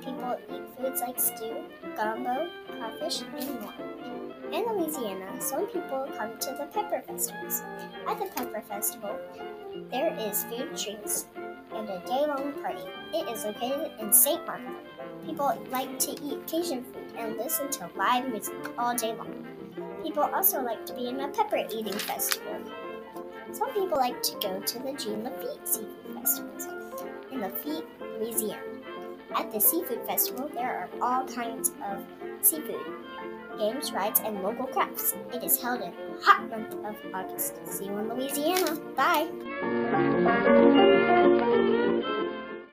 people eat foods like stew, gumbo, crawfish, and more. In Louisiana, some people come to the pepper festivals. At the pepper festival, there is food, drinks, and a day-long party. It is located in St. Mark. People like to eat Cajun food and listen to live music all day long. People also like to be in a pepper eating festival. Some people like to go to the Jean Lafitte Lafitte, Louisiana. At the Seafood Festival, there are all kinds of seafood, games, rides, and local crafts. It is held in the hot month of August. See you in Louisiana. Bye.